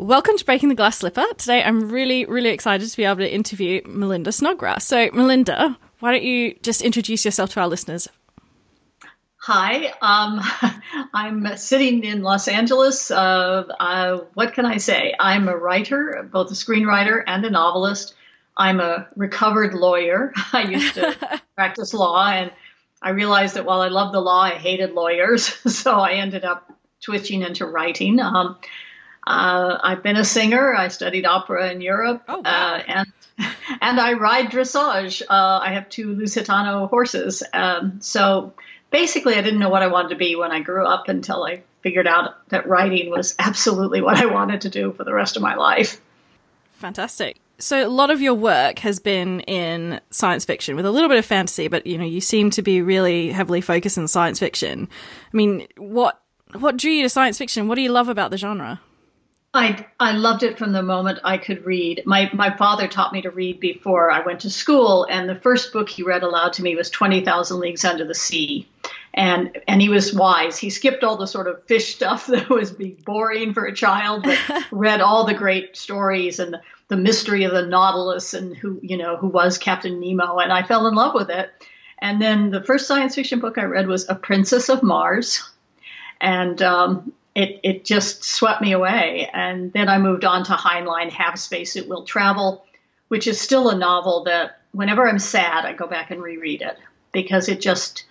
Welcome to Breaking the Glass Slipper. Today I'm really, really excited to be able to interview Melinda Snodgrass. So, Melinda, why don't you just introduce yourself to our listeners? Hi, um, I'm sitting in Los Angeles. Uh, uh, what can I say? I'm a writer, both a screenwriter and a novelist. I'm a recovered lawyer. I used to practice law, and I realized that while I loved the law, I hated lawyers. So I ended up switching into writing. Um, uh, I've been a singer. I studied opera in Europe, oh, wow. uh, and and I ride dressage. Uh, I have two Lusitano horses. Um, so basically, I didn't know what I wanted to be when I grew up until I figured out that writing was absolutely what I wanted to do for the rest of my life. Fantastic. So a lot of your work has been in science fiction with a little bit of fantasy, but you know you seem to be really heavily focused in science fiction. I mean, what what drew you to science fiction? What do you love about the genre? I I loved it from the moment I could read. My my father taught me to read before I went to school, and the first book he read aloud to me was Twenty Thousand Leagues Under the Sea, and and he was wise. He skipped all the sort of fish stuff that was boring for a child, but read all the great stories and the, the mystery of the Nautilus and who you know who was Captain Nemo, and I fell in love with it. And then the first science fiction book I read was A Princess of Mars, and um, it, it just swept me away. And then I moved on to Heinlein, Have Space Suit, Will Travel, which is still a novel that whenever I'm sad, I go back and reread it because it just,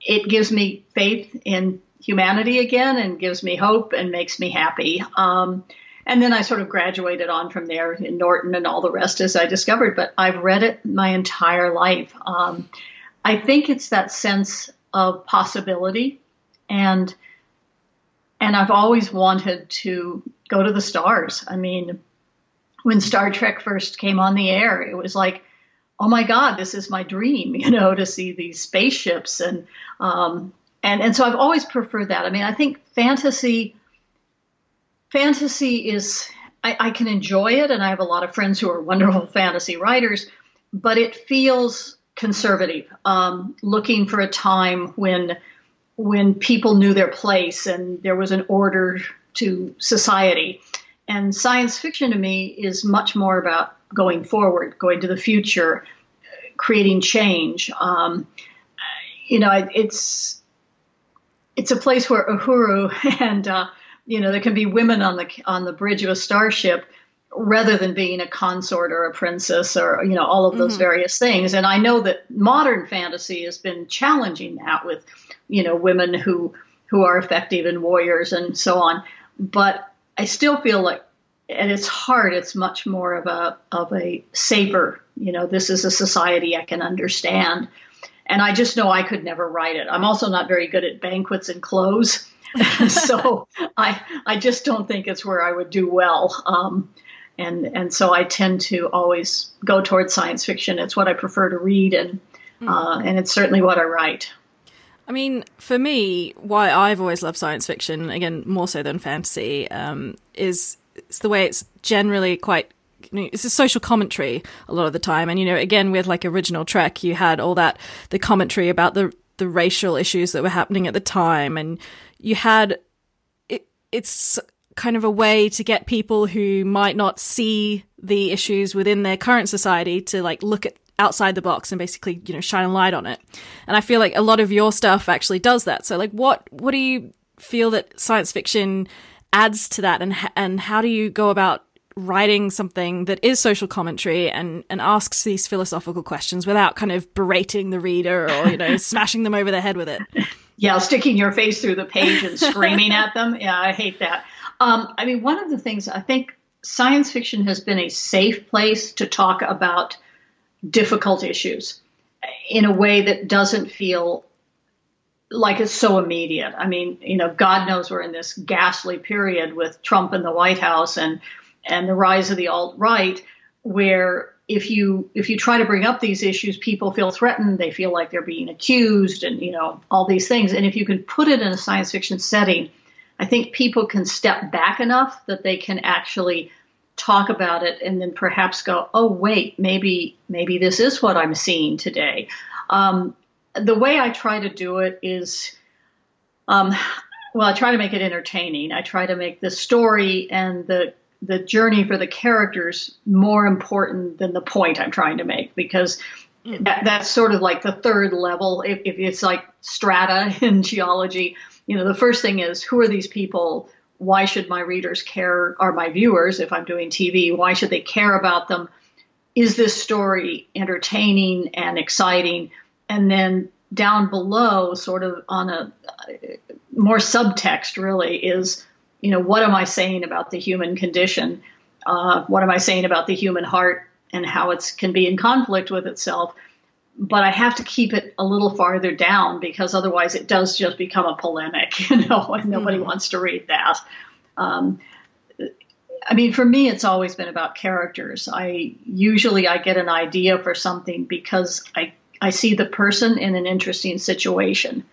it gives me faith in humanity again and gives me hope and makes me happy. Um, and then I sort of graduated on from there in Norton and all the rest as I discovered, but I've read it my entire life. Um, I think it's that sense of possibility and – and I've always wanted to go to the stars. I mean, when Star Trek first came on the air, it was like, oh my God, this is my dream, you know, to see these spaceships and um, and and so I've always preferred that. I mean, I think fantasy fantasy is I, I can enjoy it, and I have a lot of friends who are wonderful fantasy writers, but it feels conservative, um, looking for a time when when people knew their place and there was an order to society. And science fiction to me is much more about going forward, going to the future, creating change. Um, you know, it's it's a place where Uhura and uh, you know there can be women on the on the bridge of a starship rather than being a consort or a princess or you know all of those mm-hmm. various things. And I know that modern fantasy has been challenging that with you know women who who are effective and warriors and so on. But I still feel like at its heart, it's much more of a of a saver. You know, this is a society I can understand, and I just know I could never write it. I'm also not very good at banquets and clothes, so I I just don't think it's where I would do well. Um, and and so I tend to always go towards science fiction. It's what I prefer to read, and mm. uh, and it's certainly what I write. I mean, for me, why I've always loved science fiction, again, more so than fantasy, um, is it's the way it's generally quite. You know, it's a social commentary a lot of the time, and you know, again, with like original Trek, you had all that the commentary about the the racial issues that were happening at the time, and you had it. It's kind of a way to get people who might not see the issues within their current society to like look at outside the box and basically you know shine a light on it. And i feel like a lot of your stuff actually does that. So like what what do you feel that science fiction adds to that? And and how do you go about writing something that is social commentary and and asks these philosophical questions without kind of berating the reader or you know smashing them over the head with it? Yeah sticking your face through the page and screaming at them. Yeah i hate that. Um, i mean one of the things i think science fiction has been a safe place to talk about difficult issues in a way that doesn't feel like it's so immediate. I mean, you know, God knows we're in this ghastly period with Trump in the White House and and the rise of the alt right, where if you if you try to bring up these issues, people feel threatened. They feel like they're being accused, and you know all these things. And if you can put it in a science fiction setting, I think people can step back enough that they can actually talk about it and then perhaps go, oh wait, maybe maybe this is what I'm seeing today. Um, the way I try to do it is, um, well, I try to make it entertaining. I try to make the story and the the journey for the characters more important than the point I'm trying to make because mm. that, that's sort of like the third level. If, if it's like strata in geology, you know, the first thing is who are these people? Why should my readers care, or my viewers, if I'm doing TV, why should they care about them? Is this story entertaining and exciting? And then down below, sort of on a more subtext, really, is you know, what am I saying about the human condition? Uh, what am I saying about the human heart and how it can be in conflict with itself? But I have to keep it a little farther down because otherwise it does just become a polemic, you know, and nobody mm-hmm. wants to read that. Um, I mean, for me, it's always been about characters. I usually I get an idea for something because I I see the person in an interesting situation,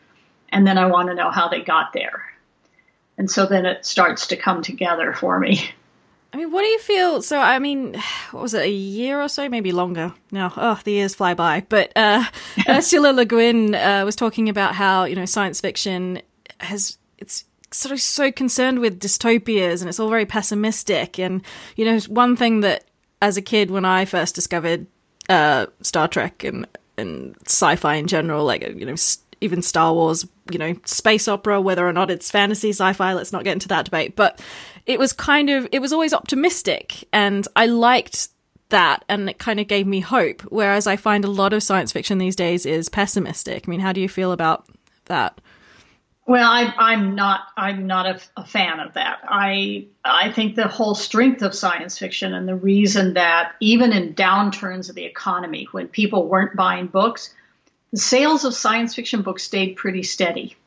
and then I want to know how they got there and so then it starts to come together for me. I mean, what do you feel? So, I mean, what was it, a year or so, maybe longer No, Oh, the years fly by. But uh, Ursula Le Guin uh, was talking about how, you know, science fiction has, it's sort of so concerned with dystopias and it's all very pessimistic. And, you know, one thing that as a kid, when I first discovered uh, Star Trek and, and sci fi in general, like, you know, even Star Wars, you know, space opera, whether or not it's fantasy, sci fi, let's not get into that debate. But it was kind of, it was always optimistic. And I liked that and it kind of gave me hope. Whereas I find a lot of science fiction these days is pessimistic. I mean, how do you feel about that? Well, I, am not. I'm not a, a, fan of that. I I think the whole strength of science fiction and the reason that even in downturns of the economy, when people weren't buying books, the sales of science fiction books stayed pretty steady.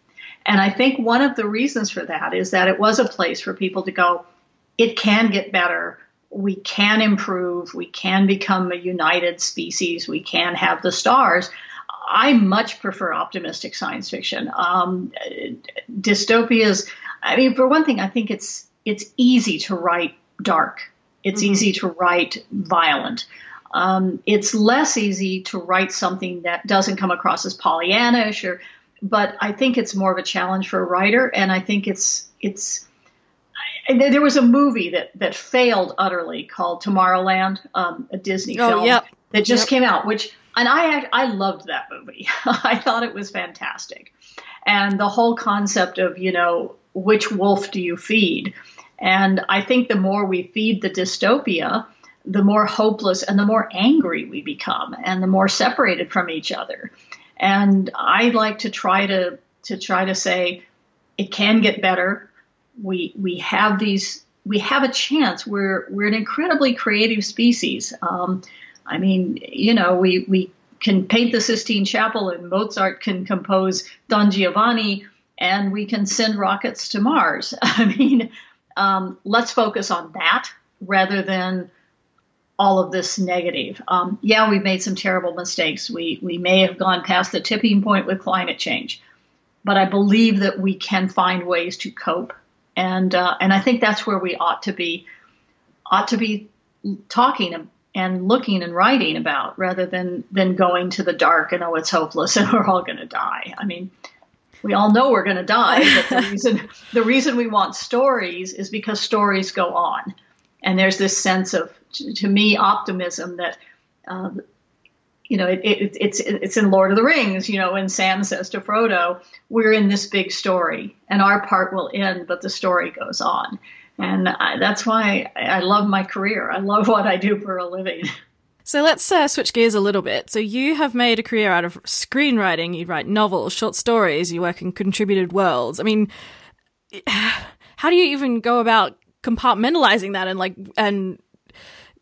And I think one of the reasons for that is that it was a place for people to go, it can get better. We can improve. We can become a united species. We can have the stars. I much prefer optimistic science fiction. Um, dystopias, I mean, for one thing, I think it's it's easy to write dark. It's mm-hmm. easy to write violent. Um, it's less easy to write something that doesn't come across as Pollyannish, or, but I think it's more of a challenge for a writer, and I think it's it's. There was a movie that that failed utterly called Tomorrowland, um, a Disney oh, film yep. that just yep. came out, which and I I loved that movie. I thought it was fantastic, and the whole concept of you know which wolf do you feed, and I think the more we feed the dystopia, the more hopeless and the more angry we become and the more separated from each other. And I like to try to to try to say it can get better. We we have these we have a chance. We're we're an incredibly creative species. Um, I mean, you know, we we can paint the Sistine Chapel and Mozart can compose Don Giovanni and we can send rockets to Mars. I mean, um, let's focus on that rather than all of this negative. Um, yeah, we've made some terrible mistakes. We we may have gone past the tipping point with climate change, but I believe that we can find ways to cope, and uh, and I think that's where we ought to be ought to be talking and looking and writing about rather than than going to the dark and oh it's hopeless and we're all going to die. I mean. We all know we're going to die, but the reason the reason we want stories is because stories go on, and there's this sense of to me optimism that uh, you know it, it, it's it's in Lord of the Rings. You know, when Sam says to Frodo, "We're in this big story, and our part will end, but the story goes on." And I, that's why I love my career. I love what I do for a living. So let's uh, switch gears a little bit. So you have made a career out of screenwriting. You write novels, short stories. You work in contributed worlds. I mean, how do you even go about compartmentalizing that and like and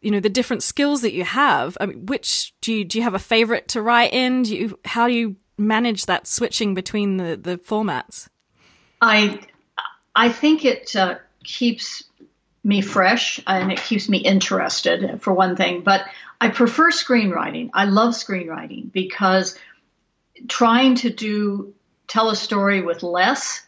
you know the different skills that you have I mean, which do you do you have a favorite to write in? Do you how do you manage that switching between the the formats? I i think it uh, keeps me fresh and it keeps me interested for one thing but i prefer screenwriting. I love screenwriting because trying to do tell a story with less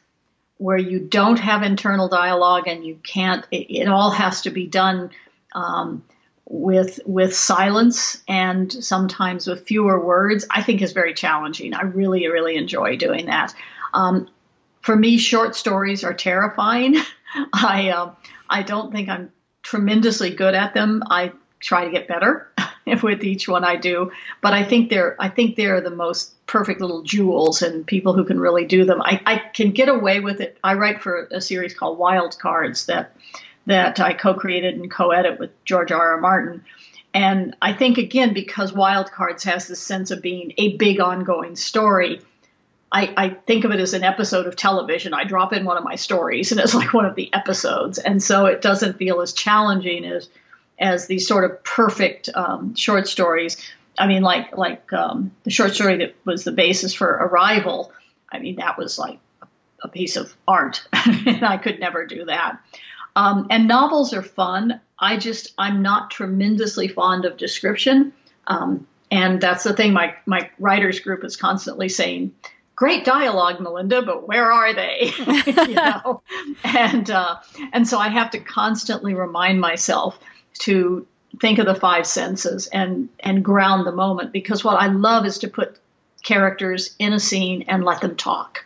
where you don't have internal dialogue and you can't it, it all has to be done um, with with silence and sometimes with fewer words, I think is very challenging. I really really enjoy doing that. Um, for me, short stories are terrifying. I uh, I don't think I'm tremendously good at them. I try to get better with each one I do, but I think they're I think they're the most perfect little jewels and people who can really do them. I, I can get away with it. I write for a series called Wild Cards that that I co-created and co-edit with George R. R. Martin. And I think again because Wild Cards has this sense of being a big ongoing story. I, I, think of it as an episode of television. I drop in one of my stories and it's like one of the episodes. And so it doesn't feel as challenging as as these sort of perfect um, short stories. I mean, like like um, the short story that was the basis for Arrival. I mean, that was like a piece of art, and I could never do that. Um, and novels are fun. I just I'm not tremendously fond of description, um, and that's the thing. My my writers group is constantly saying, "Great dialogue, Melinda, but where are they?" you know, and uh, and so I have to constantly remind myself to think of the five senses and and ground the moment because what I love is to put characters in a scene and let them talk.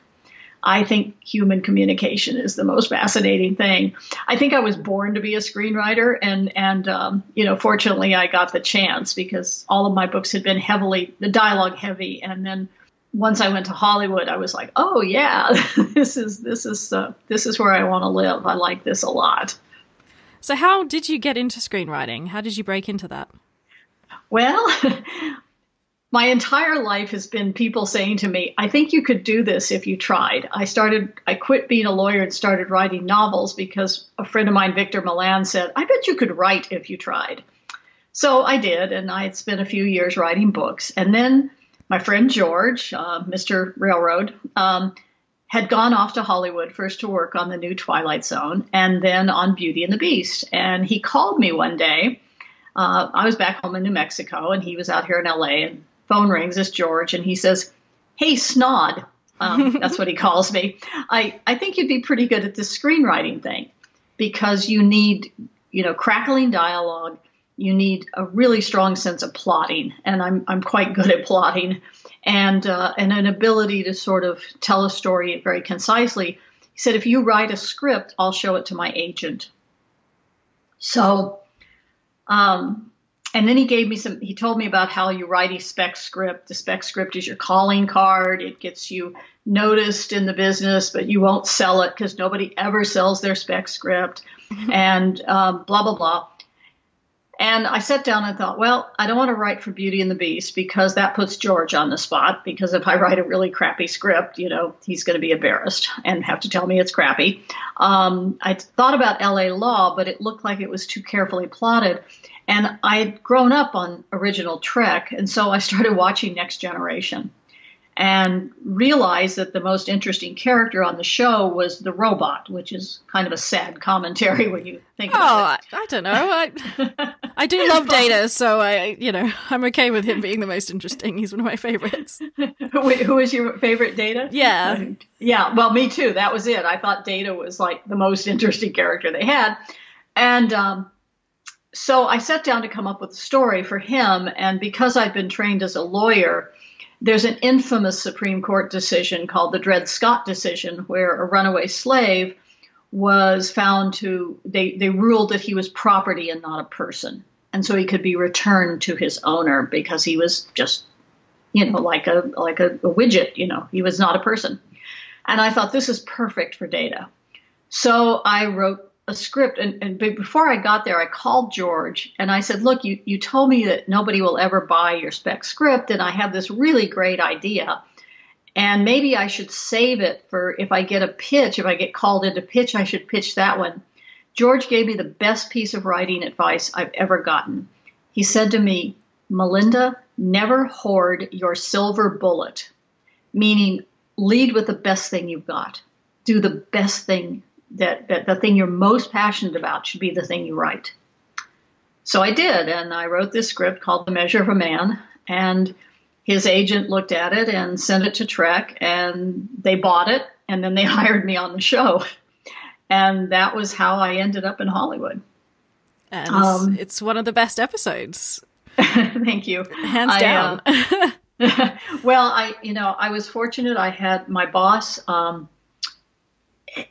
I think human communication is the most fascinating thing. I think I was born to be a screenwriter, and and um, you know, fortunately, I got the chance because all of my books had been heavily the dialogue heavy, and then once I went to Hollywood, I was like, oh yeah, this is this is uh, this is where I want to live. I like this a lot. So, how did you get into screenwriting? How did you break into that? Well, my entire life has been people saying to me, I think you could do this if you tried. I started, I quit being a lawyer and started writing novels because a friend of mine, Victor Milan, said, I bet you could write if you tried. So I did, and I had spent a few years writing books. And then my friend George, uh, Mr. Railroad, um, had gone off to Hollywood first to work on the new Twilight Zone and then on Beauty and the Beast. And he called me one day. Uh, I was back home in New Mexico and he was out here in LA. And phone rings. It's George, and he says, "Hey, Snod." Um, that's what he calls me. I, I think you'd be pretty good at this screenwriting thing because you need, you know, crackling dialogue. You need a really strong sense of plotting, and I'm I'm quite good at plotting and uh, and an ability to sort of tell a story very concisely. He said, if you write a script, I'll show it to my agent. So, um, and then he gave me some. He told me about how you write a spec script. The spec script is your calling card. It gets you noticed in the business, but you won't sell it because nobody ever sells their spec script, and um, blah blah blah. And I sat down and thought, well, I don't want to write for Beauty and the Beast because that puts George on the spot. Because if I write a really crappy script, you know, he's going to be embarrassed and have to tell me it's crappy. Um, I thought about LA Law, but it looked like it was too carefully plotted. And I'd grown up on original Trek, and so I started watching Next Generation and realized that the most interesting character on the show was the robot, which is kind of a sad commentary when you think about oh. I, I don't know. I, I do love Data, so I, you know, I'm okay with him being the most interesting. He's one of my favorites. Wait, who is your favorite Data? Yeah. Yeah, well, me too. That was it. I thought Data was like the most interesting character they had. And um, so I sat down to come up with a story for him. And because I've been trained as a lawyer, there's an infamous Supreme Court decision called the Dred Scott decision, where a runaway slave was found to, they, they ruled that he was property and not a person. And so he could be returned to his owner because he was just, you know, like a, like a, a widget, you know, he was not a person. And I thought this is perfect for data. So I wrote a script and, and, before I got there, I called George and I said, look, you, you told me that nobody will ever buy your spec script and I have this really great idea. And maybe I should save it for if I get a pitch, if I get called into pitch, I should pitch that one. George gave me the best piece of writing advice I've ever gotten. He said to me, Melinda, never hoard your silver bullet, meaning lead with the best thing you've got. Do the best thing that, that the thing you're most passionate about should be the thing you write. So I did, and I wrote this script called The Measure of a Man, and his agent looked at it and sent it to Trek, and they bought it, and then they hired me on the show. And that was how I ended up in Hollywood. And um, it's one of the best episodes. thank you. Hands down. I, uh, well, I, you know, I was fortunate. I had my boss, um,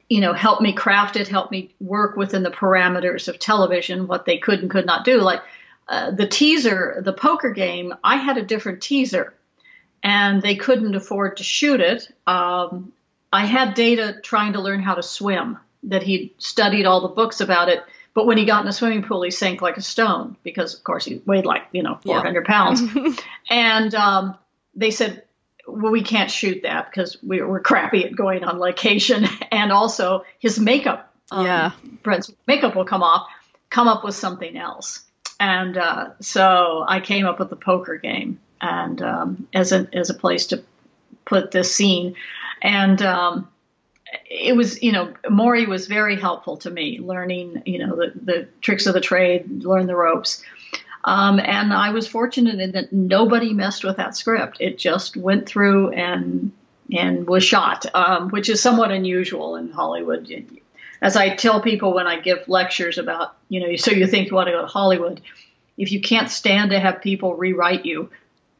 you know, helped me craft it, helped me work within the parameters of television, what they could and could not do. Like uh, the teaser, the poker game, I had a different teaser, and they couldn't afford to shoot it. Um, I had data trying to learn how to swim that he'd studied all the books about it. But when he got in a swimming pool, he sank like a stone because, of course, he weighed like you know 400 yeah. pounds. and um, they said, "Well, we can't shoot that because we, we're crappy at going on location, and also his makeup, um, yeah, Brent's makeup will come off. Come up with something else." And uh, so I came up with the poker game, and um, as a as a place to put this scene, and um, it was, you know, Morey was very helpful to me, learning, you know, the, the tricks of the trade, learn the ropes. Um, and I was fortunate in that nobody messed with that script. It just went through and and was shot, um, which is somewhat unusual in Hollywood. As I tell people when I give lectures about, you know, so you think you want to go to Hollywood, if you can't stand to have people rewrite you,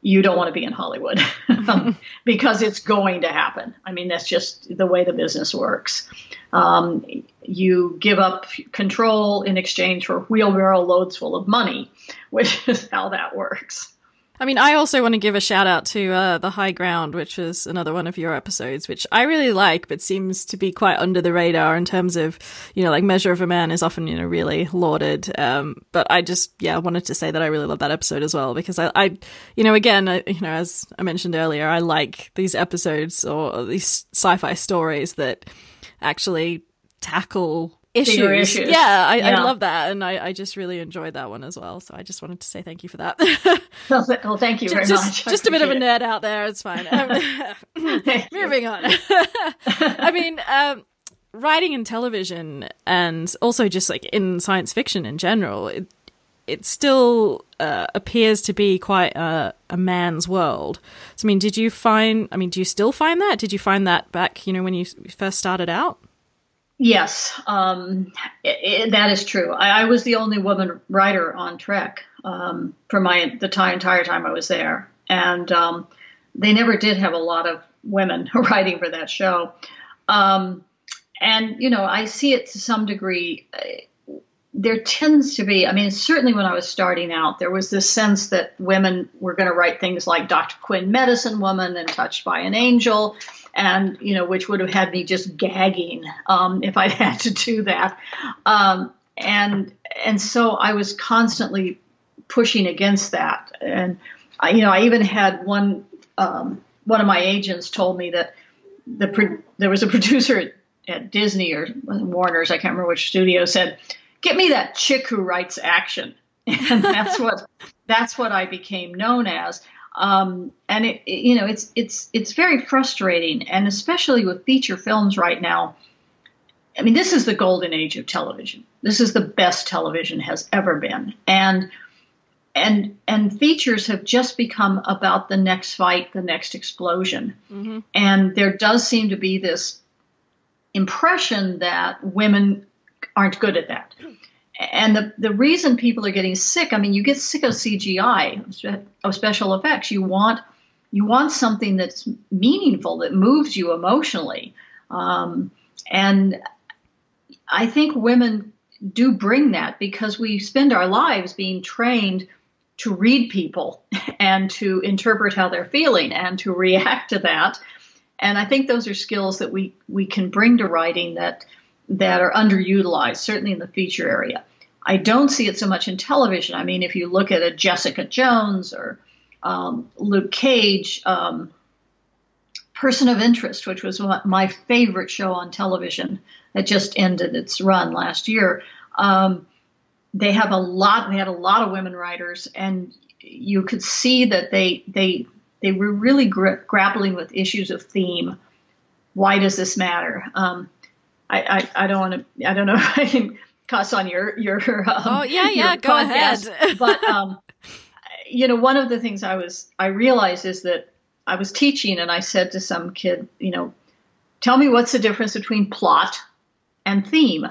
you don't want to be in Hollywood because it's going to happen. I mean, that's just the way the business works. Um, you give up control in exchange for wheelbarrow loads full of money, which is how that works. I mean, I also want to give a shout out to uh, The High Ground, which was another one of your episodes, which I really like, but seems to be quite under the radar in terms of, you know, like Measure of a Man is often, you know, really lauded. Um, but I just, yeah, wanted to say that I really love that episode as well, because I, I you know, again, I, you know, as I mentioned earlier, I like these episodes or these sci fi stories that actually tackle issues. issues. Yeah, I, yeah. I, love that, and I, I, just really enjoyed that one as well. So I just wanted to say thank you for that. well, well, thank you very just, much. just a bit of a nerd out there. It's fine. Um, moving on. I mean, um, writing in television and also just like in science fiction in general, it, it still uh, appears to be quite a, a, man's world. So, I mean, did you find? I mean, do you still find that? Did you find that back? You know, when you first started out? Yes, um, it, it, that is true. I, I, was the only woman writer on Trek um, for my the entire time I was there, and um, they never did have a lot of women writing for that show. Um, and you know, I see it to some degree. Uh, there tends to be, I mean, certainly when I was starting out, there was this sense that women were going to write things like Dr. Quinn, Medicine Woman, and Touched by an Angel and you know, which would have had me just gagging um, if I'd had to do that. Um, and and so I was constantly pushing against that. And I, you know, I even had one um, one of my agents told me that the pro- there was a producer at, at Disney or Warner's, I can't remember which studio, said, "Get me that chick who writes action." And that's what that's what I became known as. Um, and it, it, you know, it's it's it's very frustrating, and especially with feature films right now. I mean, this is the golden age of television. This is the best television has ever been, and and and features have just become about the next fight, the next explosion, mm-hmm. and there does seem to be this impression that women aren't good at that and the, the reason people are getting sick, I mean, you get sick of CGI, of special effects. You want you want something that's meaningful, that moves you emotionally. Um, and I think women do bring that because we spend our lives being trained to read people and to interpret how they're feeling and to react to that. And I think those are skills that we, we can bring to writing that that are underutilized, certainly in the feature area. I don't see it so much in television. I mean, if you look at a Jessica Jones or um, Luke Cage, um, Person of Interest, which was my favorite show on television that just ended its run last year. Um, they have a lot. They had a lot of women writers, and you could see that they they they were really gra- grappling with issues of theme. Why does this matter? Um, I, I, I don't want to. I don't know if I can cuss on your your um, oh yeah yeah go podcast. ahead. But um you know one of the things i was i realized is that i was teaching and i said to some kid you know tell me what's the difference between plot and theme.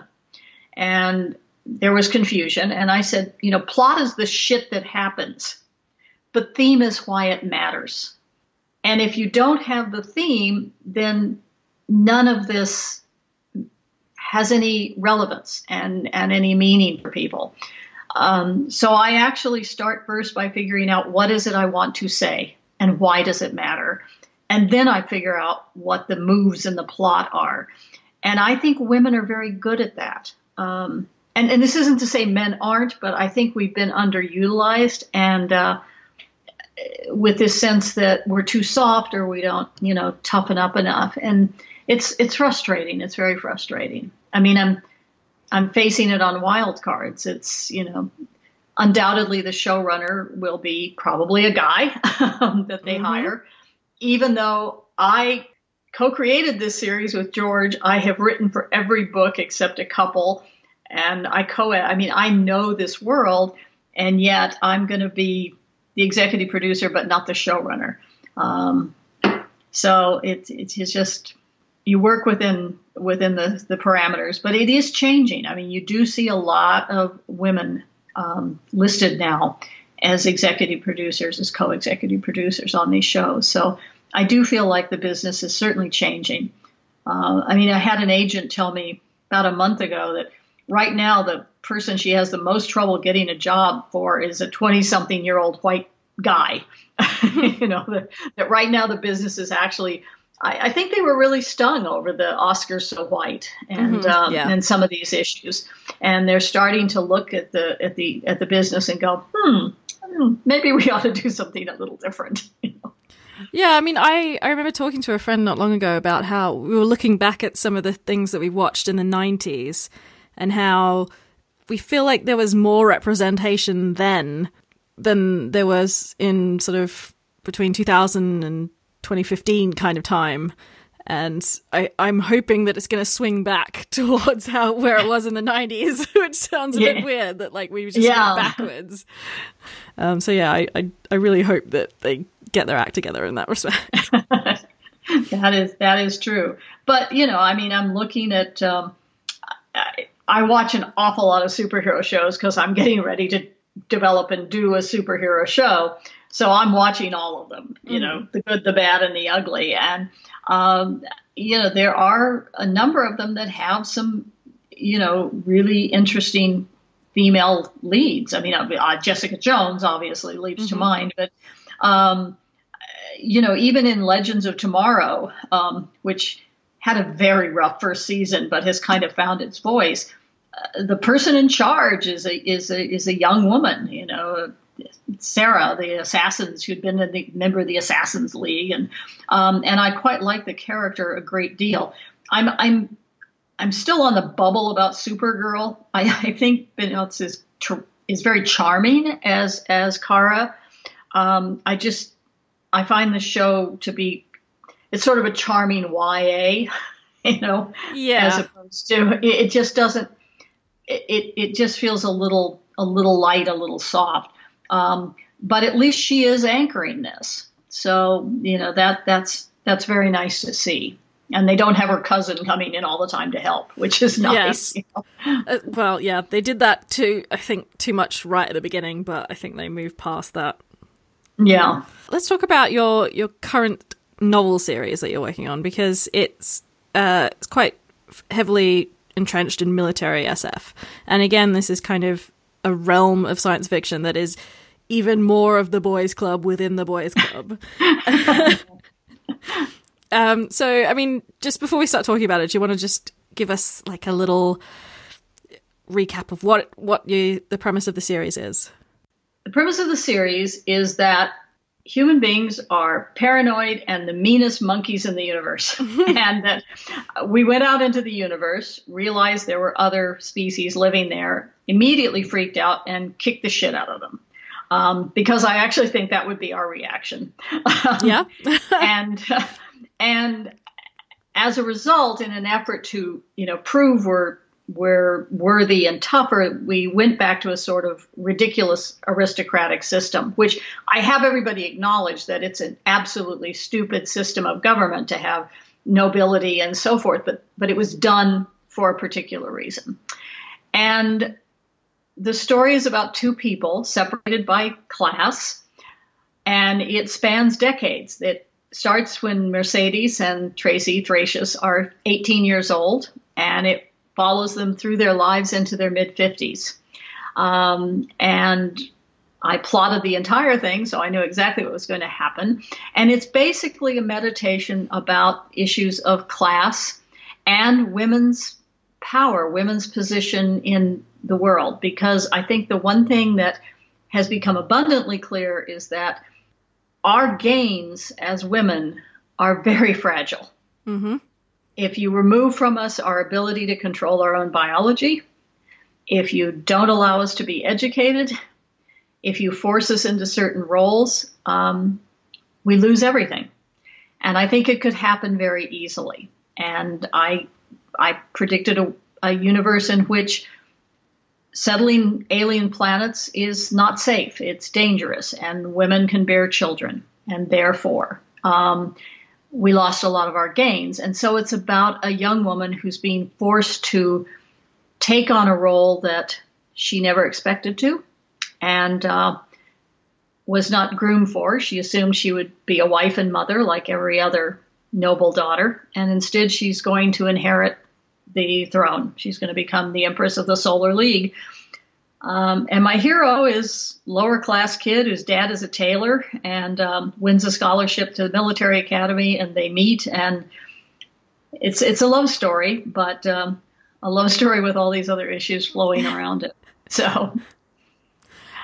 And there was confusion and i said you know plot is the shit that happens but theme is why it matters. And if you don't have the theme then none of this has any relevance and, and any meaning for people. Um, so I actually start first by figuring out what is it I want to say and why does it matter. And then I figure out what the moves in the plot are. And I think women are very good at that. Um, and, and this isn't to say men aren't, but I think we've been underutilized and uh, with this sense that we're too soft or we don't, you know, toughen up enough. And it's it's frustrating. It's very frustrating. I mean, I'm I'm facing it on wild cards. It's you know, undoubtedly the showrunner will be probably a guy that they mm-hmm. hire, even though I co-created this series with George. I have written for every book except a couple, and I co. I mean, I know this world, and yet I'm going to be the executive producer, but not the showrunner. Um, so it's it's just you work within within the, the parameters, but it is changing. I mean, you do see a lot of women um, listed now as executive producers, as co-executive producers on these shows. So I do feel like the business is certainly changing. Uh, I mean, I had an agent tell me about a month ago that right now the person she has the most trouble getting a job for is a 20 something year old white guy. you know, that, that right now the business is actually I, I, think they were really stung over the Oscars so white and mm-hmm. um, yeah. and some of these issues, and they're starting to look at the at the at the business and go, hmm, hmm maybe we ought to do something a little different. You know? Yeah, I mean, I, I remember talking to a friend not long ago about how we were looking back at some of the things that we watched in the 90s and how we feel like there was more representation then than there was in sort of between 2000 and 2015 kind of time. And I, I'm hoping that it's going to swing back towards how where it was in the 90s, which sounds a yeah. bit weird that like we just yeah. went backwards. Um, so yeah, I, I, I really hope that they get their act together in that respect. that is that is true. But you know, I mean, I'm looking at. Um, I, I watch an awful lot of superhero shows because I'm getting ready to develop and do a superhero show. So I'm watching all of them, you mm-hmm. know, the good, the bad, and the ugly. And, um, you know, there are a number of them that have some, you know, really interesting female leads. I mean, uh, Jessica Jones obviously leaps mm-hmm. to mind, but, um, you know, even in Legends of Tomorrow, um, which had a very rough first season, but has kind of found its voice. The person in charge is a is a is a young woman, you know, Sarah, the assassins, who'd been a member of the Assassins League, and um, and I quite like the character a great deal. I'm I'm I'm still on the bubble about Supergirl. I, I think Benoist is is very charming as as Kara. Um, I just I find the show to be it's sort of a charming YA, you know, yeah. As opposed to it just doesn't. It it just feels a little a little light, a little soft. Um, but at least she is anchoring this. So, you know, that that's that's very nice to see. And they don't have her cousin coming in all the time to help, which is nice. Yes. You know? uh, well, yeah, they did that too, I think, too much right at the beginning, but I think they moved past that. Yeah. Let's talk about your your current novel series that you're working on because it's uh, it's quite heavily entrenched in military SF. And again, this is kind of a realm of science fiction that is even more of the boys' club within the boys' club. um, so, I mean, just before we start talking about it, do you want to just give us like a little recap of what what you the premise of the series is? The premise of the series is that human beings are paranoid and the meanest monkeys in the universe. and that we went out into the universe, realized there were other species living there, immediately freaked out and kicked the shit out of them. Um, because I actually think that would be our reaction. yeah. and and as a result, in an effort to you know prove we're were worthy and tougher, we went back to a sort of ridiculous aristocratic system, which I have everybody acknowledge that it's an absolutely stupid system of government to have nobility and so forth, but, but it was done for a particular reason. And the story is about two people separated by class, and it spans decades. It starts when Mercedes and Tracy Thracius are 18 years old, and it follows them through their lives into their mid 50s. Um, and I plotted the entire thing, so I knew exactly what was going to happen. And it's basically a meditation about issues of class and women's power, women's position in the world. Because I think the one thing that has become abundantly clear is that our gains as women are very fragile. Mm-hmm. If you remove from us our ability to control our own biology, if you don't allow us to be educated, if you force us into certain roles, um, we lose everything. And I think it could happen very easily. And I, I predicted a, a universe in which settling alien planets is not safe. It's dangerous, and women can bear children, and therefore um, we lost a lot of our gains. And so it's about a young woman who's being forced to take on a role that she never expected to, and uh, was not groomed for. She assumed she would be a wife and mother like every other noble daughter, and instead she's going to inherit the throne. She's going to become the Empress of the Solar League. Um, and my hero is lower class kid whose dad is a tailor and um, wins a scholarship to the military academy, and they meet, and it's it's a love story, but um, a love story with all these other issues flowing around it. So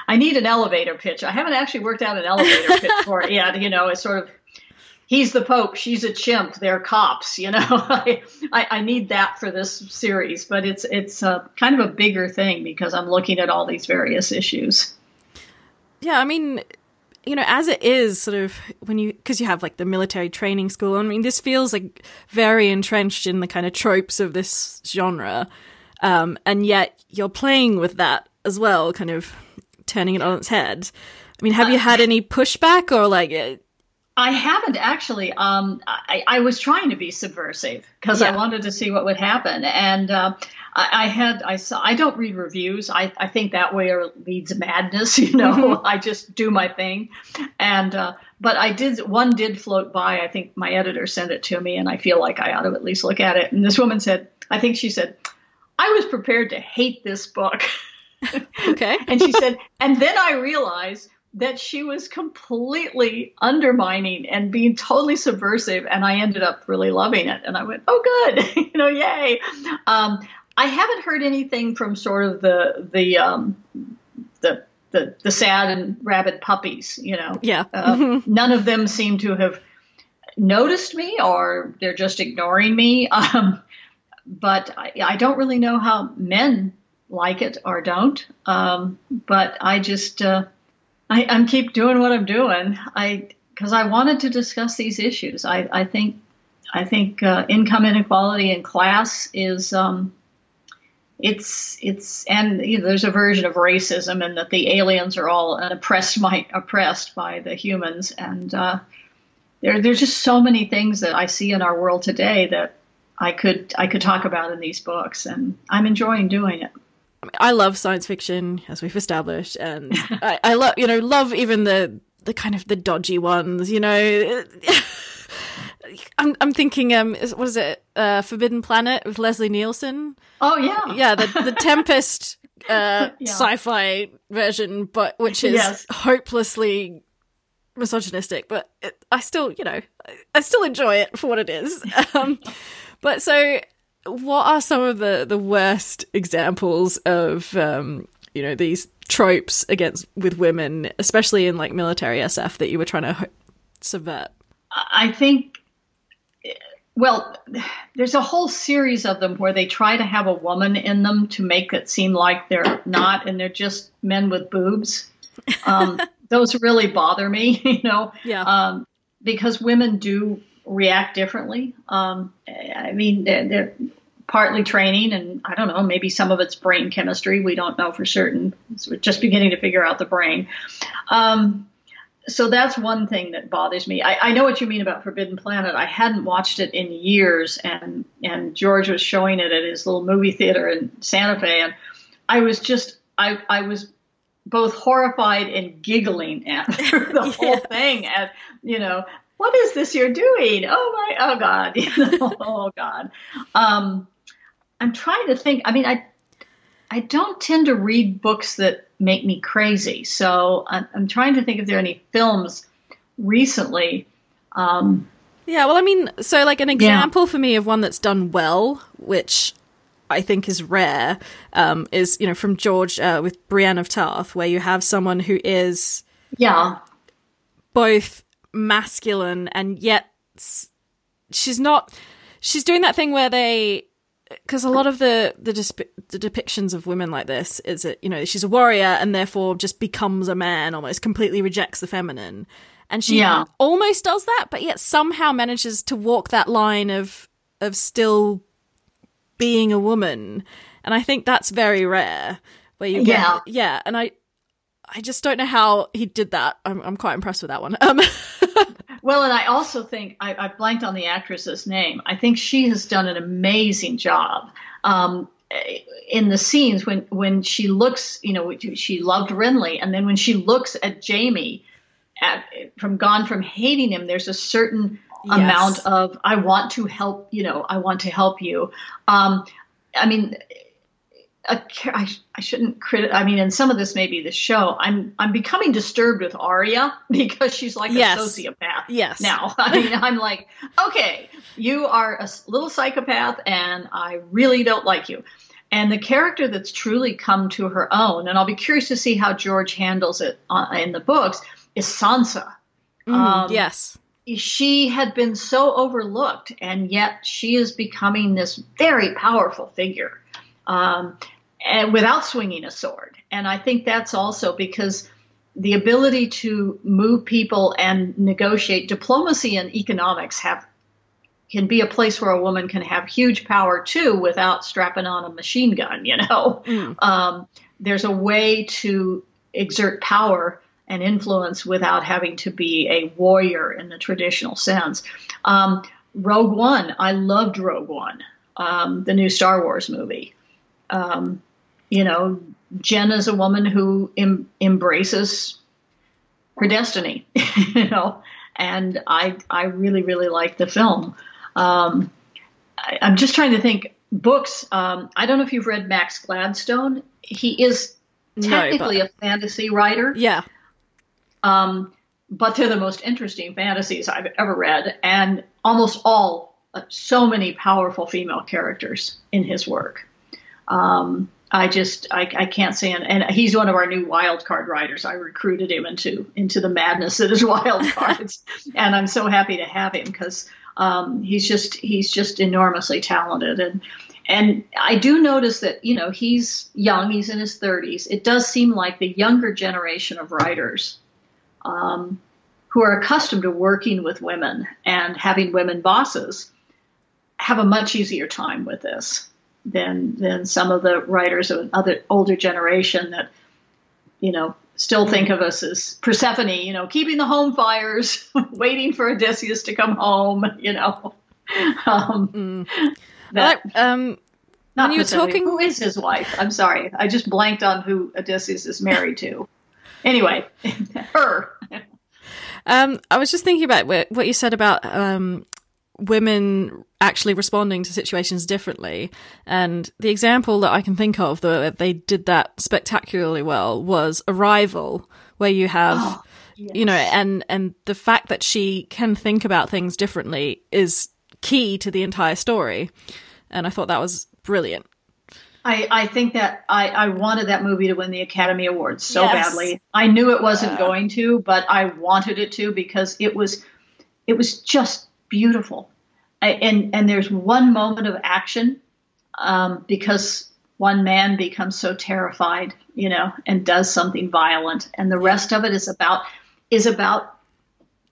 I need an elevator pitch. I haven't actually worked out an elevator pitch for it yet. You know, it's sort of he's the Pope, she's a chimp, they're cops. You know, I, I, I, need that for this series, but it's it's a, kind of a bigger thing because I'm looking at all these various issues. Yeah, I mean, you know, as it is, sort of when you because you have like the military training school. I mean, this feels like very entrenched in the kind of tropes of this genre, um, and yet you're playing with that as well, kind of turning it on its head. I mean, have you had any pushback or like? I haven't actually. Um, I, I, was trying to be subversive because yeah. I wanted to see what would happen, and uh, I, I, had I saw. I don't read reviews. I, I think that way leads madness. You know, mm-hmm. I just do my thing, and uh, but I did one did float by. I think my editor sent it to me, and I feel like I ought to at least look at it. And this woman said, I think she said, I was prepared to hate this book. okay, and she said, and then I realized that she was completely undermining and being totally subversive and i ended up really loving it. And i went oh good you know yay. Um, i haven't heard anything from sort of the the um, the, the the sad and rabid puppies you know? Yeah. Uh, none of them seem to have noticed me or they're just ignoring me. Um, but I, I, don't really know how men like it or don't. Um, but i just uh, I, am keep doing what I'm doing. I because I wanted to discuss these issues. I, I think I think uh, income inequality in class is um, it's it's and you know, there's a version of racism and that the aliens are all oppressed by oppressed by the humans and uh, there there's just so many things that I see in our world today that I could I could talk about in these books and I'm enjoying doing it. I love science fiction, as we've established, and I, I love you know love even the the kind of the dodgy ones. You know, I'm I'm thinking um what is it uh, Forbidden Planet with Leslie Nielsen? Oh yeah, yeah the the Tempest uh, yeah. sci-fi version, but which is yes. hopelessly misogynistic. But it, I still you know I still enjoy it for what it is. Um, but so what are some of the the worst examples of um, you know these tropes against with women, especially in like military SF that you were trying to subvert? I think. Well, there's a whole series of them where they try to have a woman in them to make it seem like they're not, and they're just men with boobs. Um, those really bother me, you know. Yeah. Um, because women do react differently. Um, I mean, they're, they're, partly training, and I don't know, maybe some of it's brain chemistry. We don't know for certain. So we're just beginning to figure out the brain. Um, so that's one thing that bothers me. I, I, know what you mean about Forbidden Planet. I hadn't watched it in years, and and George was showing it at his little movie theater in Santa Fe, and I was just I I was both horrified and giggling at the whole thing at you know what is this you're doing? Oh my, oh God, oh God. Um, I'm trying to think. I mean, I I don't tend to read books that make me crazy. So I'm, I'm trying to think if there are any films recently. Um, yeah, well, I mean, so like an example yeah. for me of one that's done well, which I think is rare, um, is you know from George uh, with Brienne of Tarth, where you have someone who is yeah both masculine and yet she's not. She's doing that thing where they because a lot of the the, the, depictions of women like this is that you know she's a warrior and therefore just becomes a man almost completely rejects the feminine and she yeah. almost does that but yet somehow manages to walk that line of of still being a woman and i think that's very rare where you get yeah, yeah and i i just don't know how he did that i'm, I'm quite impressed with that one um Well, and I also think I, I blanked on the actress's name. I think she has done an amazing job. Um, in the scenes when when she looks, you know, she loved Renly, and then when she looks at Jaime, at, from gone from hating him, there's a certain yes. amount of I want to help, you know, I want to help you. Um, I mean, a, I, I shouldn't credit. I mean, and some of this may be the show. I'm I'm becoming disturbed with Arya because she's like yes. a sociopath. Yes. Now, I mean, I'm like, okay, you are a little psychopath, and I really don't like you. And the character that's truly come to her own, and I'll be curious to see how George handles it uh, in the books, is Sansa. Mm, um, yes. She had been so overlooked, and yet she is becoming this very powerful figure. Um, and without swinging a sword. And I think that's also because the ability to move people and negotiate diplomacy and economics have can be a place where a woman can have huge power too without strapping on a machine gun you know mm. um, there's a way to exert power and influence without having to be a warrior in the traditional sense um, rogue one i loved rogue one um, the new star wars movie um, you know, Jyn is a woman who em- embraces her destiny, you know, and I I really really like the film. Um, I, am just trying to think books. Um, I don't know if you've read Max Gladstone. He is technically no, but... a fantasy writer. Yeah. Um, but they're the most interesting fantasies I've ever read, and almost all uh, so many powerful female characters in his work. Um, I just I, I can't say and and he's one of our new wild card writers. I recruited him into into the madness that is wild cards, and I'm so happy to have him because um, he's just he's just enormously talented and and I do notice that you know he's young, he's in his 30s. It does seem like the younger generation of writers um, who are accustomed to working with women and having women bosses have a much easier time with this than than some of the writers of other older generation that you know still think of us as Persephone, you know, keeping the home fires, waiting for Odysseus to come home, you know. Um, mm. that, um, not you talking, who is his wife? I'm sorry, I just blanked on who Odysseus is married to. Anyway, her. Um, I was just thinking about what you said about um, women actually responding to situations differently. And the example that I can think of that they did that spectacularly well was Arrival, where you have, oh, yes. you know, and, and the fact that she can think about things differently is key to the entire story. And I thought that was brilliant. I, I think that I, I wanted that movie to win the Academy Awards so yes. badly. I knew it wasn't yeah. going to, but I wanted it to because it was it was just beautiful. And, and there's one moment of action um, because one man becomes so terrified, you know, and does something violent, and the rest of it is about is about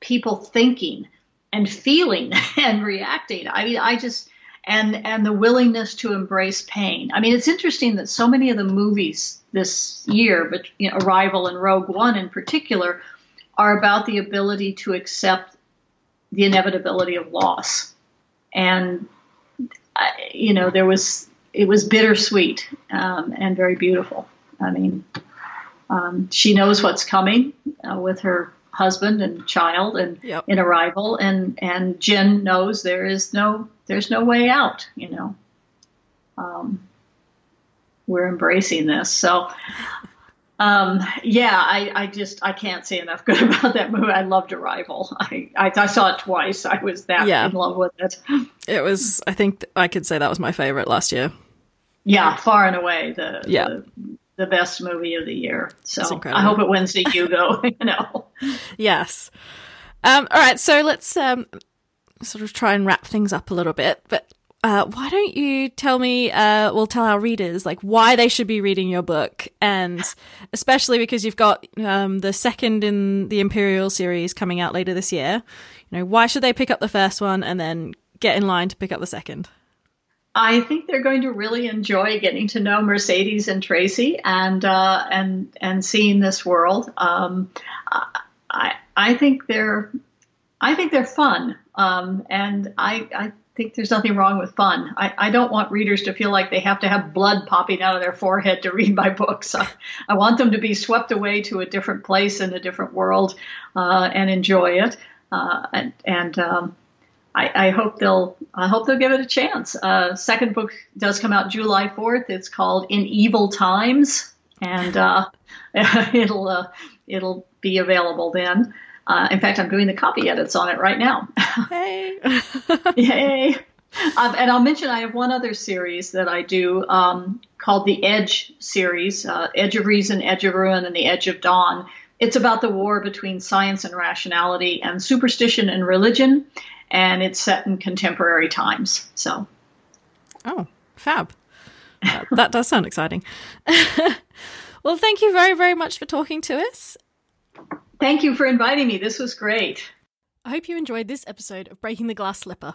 people thinking and feeling and reacting. I mean, I just and and the willingness to embrace pain. I mean, it's interesting that so many of the movies this year, but you know, Arrival and Rogue One in particular, are about the ability to accept the inevitability of loss. And, you know, there was, it was bittersweet um, and very beautiful. I mean, um, she knows what's coming uh, with her husband and child and yep. in arrival and and Jyn knows there is no there's no way out you know um, we're embracing this. So, um, yeah, I, I just I can't say enough good about that movie. I loved Arrival. I, I, I saw it twice. I was that Yeah. in love with it. It was. I think I could say that was my favorite last year. Yeah, far and away the Yeah. the, the best movie of the year. So I hope it wins the Hugo. you know. Yes. Um, all right, so let's um, sort of try and wrap things up a little bit. But uh, why don't you tell me? Uh, we'll tell our readers like why they should be reading your book, and especially because you've got um, the second in the Imperial series coming out later this year. You know, why should they pick up the first one and then get in line to pick up the second? I think they're going to really enjoy getting to know Mercedes and Tracy and uh, and and seeing this world. Um, I I think they're I think they're fun, um, and I I think there's nothing wrong with fun. I, I don't want readers to feel like they have to have blood popping out of their forehead to read my books. I, I want them to be swept away to a different place in a different world uh, and enjoy it. Uh, and and um, I, I hope they'll I hope they'll give it a chance. Uh, second book does come out July fourth. It's called In Evil Times, and uh, it'll uh, it'll be available then. Uh, in fact, I'm doing the copy edits on it right now. Hey, Yay! Um, and I'll mention I have one other series that I do um, called the Edge series uh, Edge of Reason, Edge of Ruin, and the Edge of Dawn. It's about the war between science and rationality and superstition and religion, and it's set in contemporary times. So, oh, fab! That, that does sound exciting. well, thank you very very much for talking to us. Thank you for inviting me. This was great. I hope you enjoyed this episode of Breaking the Glass Slipper.